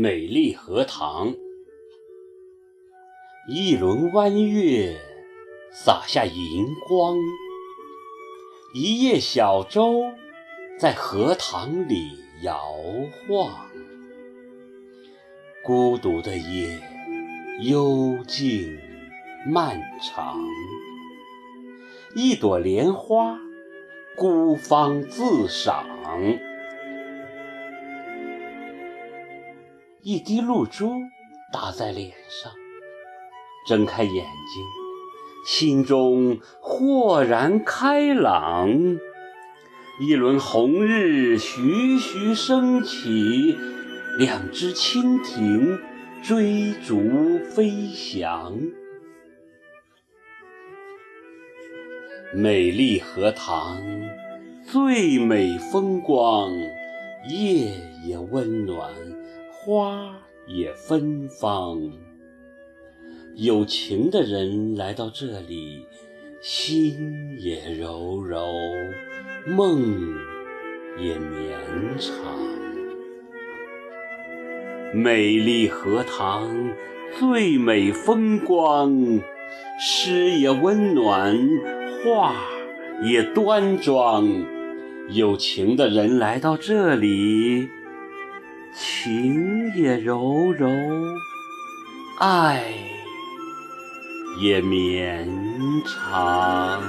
美丽荷塘，一轮弯月洒下银光，一叶小舟在荷塘里摇晃。孤独的夜，幽静漫长，一朵莲花孤芳自赏。一滴露珠打在脸上，睁开眼睛，心中豁然开朗。一轮红日徐徐升起，两只蜻蜓追逐飞翔。美丽荷塘，最美风光，夜也温暖。花也芬芳，有情的人来到这里，心也柔柔，梦也绵长。美丽荷塘，最美风光，诗也温暖，画也端庄。有情的人来到这里。情也柔柔，爱也绵长。